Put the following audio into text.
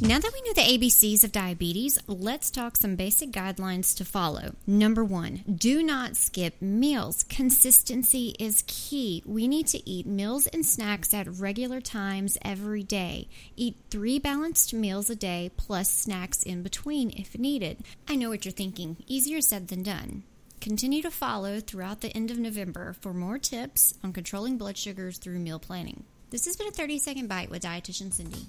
Now that we know the ABCs of diabetes, let's talk some basic guidelines to follow. Number one, do not skip meals. Consistency is key. We need to eat meals and snacks at regular times every day. Eat three balanced meals a day plus snacks in between if needed. I know what you're thinking easier said than done. Continue to follow throughout the end of November for more tips on controlling blood sugars through meal planning. This has been a 30 second bite with Dietitian Cindy.